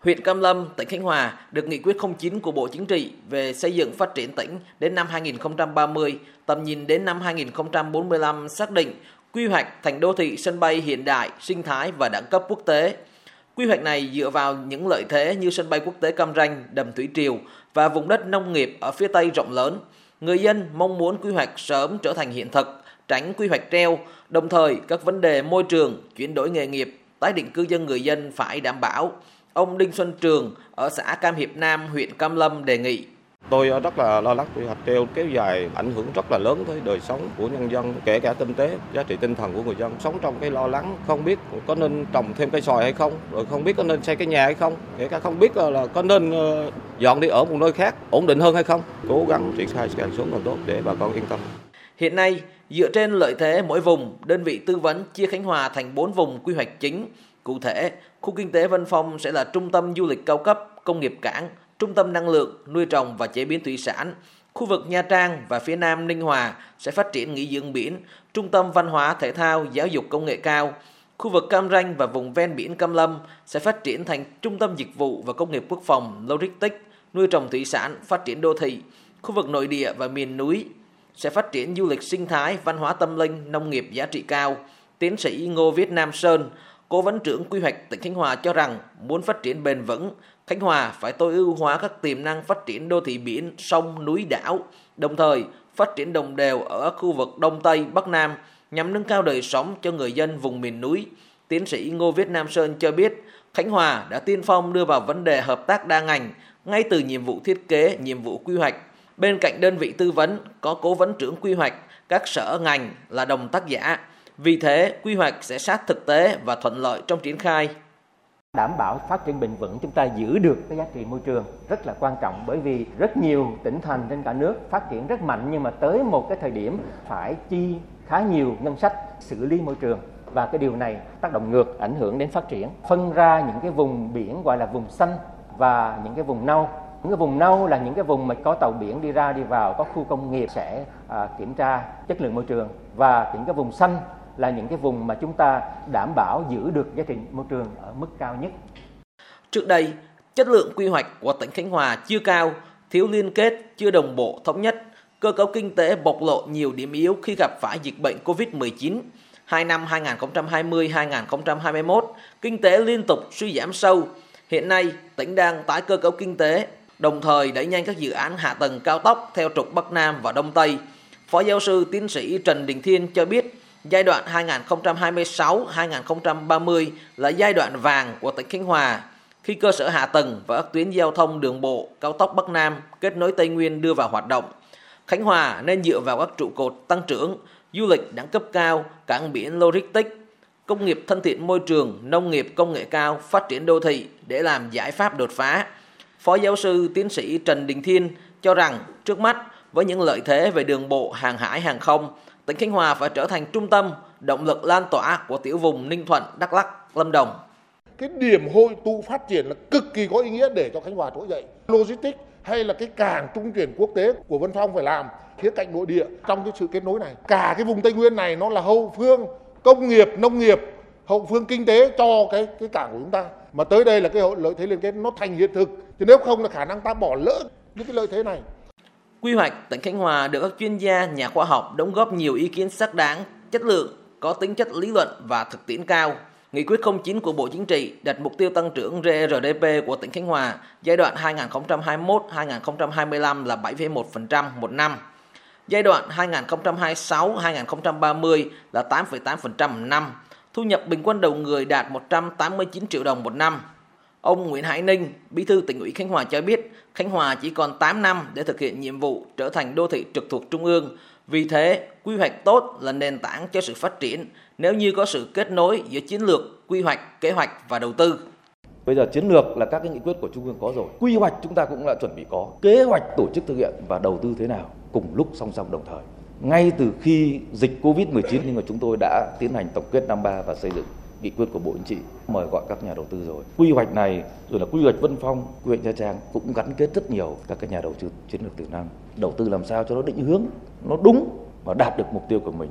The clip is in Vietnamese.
Huyện Cam Lâm, tỉnh Khánh Hòa được nghị quyết 09 của Bộ Chính trị về xây dựng phát triển tỉnh đến năm 2030, tầm nhìn đến năm 2045 xác định quy hoạch thành đô thị sân bay hiện đại, sinh thái và đẳng cấp quốc tế. Quy hoạch này dựa vào những lợi thế như sân bay quốc tế Cam Ranh, đầm Thủy Triều và vùng đất nông nghiệp ở phía Tây rộng lớn. Người dân mong muốn quy hoạch sớm trở thành hiện thực, tránh quy hoạch treo, đồng thời các vấn đề môi trường, chuyển đổi nghề nghiệp, tái định cư dân người dân phải đảm bảo. Ông Đinh Xuân Trường ở xã Cam Hiệp Nam, huyện Cam Lâm đề nghị. Tôi rất là lo lắng quy hoạch treo kéo dài ảnh hưởng rất là lớn tới đời sống của nhân dân, kể cả kinh tế, giá trị tinh thần của người dân. Sống trong cái lo lắng không biết có nên trồng thêm cây xoài hay không, rồi không biết có nên xây cái nhà hay không, kể cả không biết là có nên ờ, dọn đi ở một nơi khác ổn định hơn hay không. Cố gắng triển khai càng sớm càng tốt để bà con yên tâm. Hiện nay, dựa trên lợi thế mỗi vùng, đơn vị tư vấn chia Khánh Hòa thành 4 vùng quy hoạch chính. Cụ thể, khu kinh tế Vân Phong sẽ là trung tâm du lịch cao cấp, công nghiệp cảng, trung tâm năng lượng, nuôi trồng và chế biến thủy sản. Khu vực Nha Trang và phía Nam Ninh Hòa sẽ phát triển nghỉ dưỡng biển, trung tâm văn hóa thể thao, giáo dục công nghệ cao. Khu vực Cam Ranh và vùng ven biển Cam Lâm sẽ phát triển thành trung tâm dịch vụ và công nghiệp quốc phòng, logistics, nuôi trồng thủy sản, phát triển đô thị. Khu vực nội địa và miền núi sẽ phát triển du lịch sinh thái, văn hóa tâm linh, nông nghiệp giá trị cao. Tiến sĩ Ngô Viết Nam Sơn, Cố vấn trưởng quy hoạch tỉnh Khánh Hòa cho rằng muốn phát triển bền vững, Khánh Hòa phải tối ưu hóa các tiềm năng phát triển đô thị biển, sông, núi, đảo, đồng thời phát triển đồng đều ở khu vực Đông Tây, Bắc Nam nhằm nâng cao đời sống cho người dân vùng miền núi. Tiến sĩ Ngô Viết Nam Sơn cho biết, Khánh Hòa đã tiên phong đưa vào vấn đề hợp tác đa ngành ngay từ nhiệm vụ thiết kế, nhiệm vụ quy hoạch. Bên cạnh đơn vị tư vấn có cố vấn trưởng quy hoạch, các sở ngành là đồng tác giả. Vì thế, quy hoạch sẽ sát thực tế và thuận lợi trong triển khai. Đảm bảo phát triển bền vững chúng ta giữ được cái giá trị môi trường rất là quan trọng bởi vì rất nhiều tỉnh thành trên cả nước phát triển rất mạnh nhưng mà tới một cái thời điểm phải chi khá nhiều ngân sách xử lý môi trường. Và cái điều này tác động ngược ảnh hưởng đến phát triển. Phân ra những cái vùng biển gọi là vùng xanh và những cái vùng nâu. Những cái vùng nâu là những cái vùng mà có tàu biển đi ra đi vào có khu công nghiệp sẽ à, kiểm tra chất lượng môi trường. Và những cái vùng xanh là những cái vùng mà chúng ta đảm bảo giữ được giá trị môi trường ở mức cao nhất. Trước đây, chất lượng quy hoạch của tỉnh Khánh Hòa chưa cao, thiếu liên kết, chưa đồng bộ thống nhất, cơ cấu kinh tế bộc lộ nhiều điểm yếu khi gặp phải dịch bệnh COVID-19. Hai năm 2020-2021, kinh tế liên tục suy giảm sâu. Hiện nay, tỉnh đang tái cơ cấu kinh tế, đồng thời đẩy nhanh các dự án hạ tầng cao tốc theo trục Bắc Nam và Đông Tây. Phó giáo sư tiến sĩ Trần Đình Thiên cho biết, Giai đoạn 2026-2030 là giai đoạn vàng của tỉnh Khánh Hòa khi cơ sở hạ tầng và các tuyến giao thông đường bộ, cao tốc Bắc Nam kết nối Tây Nguyên đưa vào hoạt động. Khánh Hòa nên dựa vào các trụ cột tăng trưởng, du lịch đẳng cấp cao, cảng biển logistics, công nghiệp thân thiện môi trường, nông nghiệp công nghệ cao, phát triển đô thị để làm giải pháp đột phá. Phó giáo sư tiến sĩ Trần Đình Thiên cho rằng trước mắt với những lợi thế về đường bộ, hàng hải, hàng không, tỉnh Khánh Hòa phải trở thành trung tâm, động lực lan tỏa của tiểu vùng Ninh Thuận, Đắk Lắk, Lâm Đồng. Cái điểm hội tụ phát triển là cực kỳ có ý nghĩa để cho Khánh Hòa trỗi dậy. Logistics hay là cái cảng trung chuyển quốc tế của Vân Phong phải làm khía cạnh nội địa trong cái sự kết nối này. Cả cái vùng Tây Nguyên này nó là hậu phương công nghiệp, nông nghiệp, hậu phương kinh tế cho cái cái cảng của chúng ta. Mà tới đây là cái lợi thế liên kết nó thành hiện thực. Chứ nếu không là khả năng ta bỏ lỡ những cái lợi thế này. Quy hoạch tỉnh Khánh Hòa được các chuyên gia, nhà khoa học đóng góp nhiều ý kiến xác đáng, chất lượng, có tính chất lý luận và thực tiễn cao. Nghị quyết 09 của Bộ Chính trị đặt mục tiêu tăng trưởng GRDP của tỉnh Khánh Hòa giai đoạn 2021-2025 là 7,1% một năm. Giai đoạn 2026-2030 là 8,8% một năm. Thu nhập bình quân đầu người đạt 189 triệu đồng một năm. Ông Nguyễn Hải Ninh, Bí thư tỉnh ủy Khánh Hòa cho biết, Khánh Hòa chỉ còn 8 năm để thực hiện nhiệm vụ trở thành đô thị trực thuộc trung ương. Vì thế, quy hoạch tốt là nền tảng cho sự phát triển nếu như có sự kết nối giữa chiến lược, quy hoạch, kế hoạch và đầu tư. Bây giờ chiến lược là các cái nghị quyết của Trung ương có rồi. Quy hoạch chúng ta cũng đã chuẩn bị có. Kế hoạch tổ chức thực hiện và đầu tư thế nào cùng lúc song song đồng thời. Ngay từ khi dịch Covid-19 nhưng mà chúng tôi đã tiến hành tổng kết năm ba và xây dựng nghị quyết của Bộ Chính trị mời gọi các nhà đầu tư rồi. Quy hoạch này rồi là quy hoạch Vân Phong, quy hoạch Nha Trang cũng gắn kết rất nhiều các cái nhà đầu tư chiến lược tiềm năng. Đầu tư làm sao cho nó định hướng, nó đúng và đạt được mục tiêu của mình.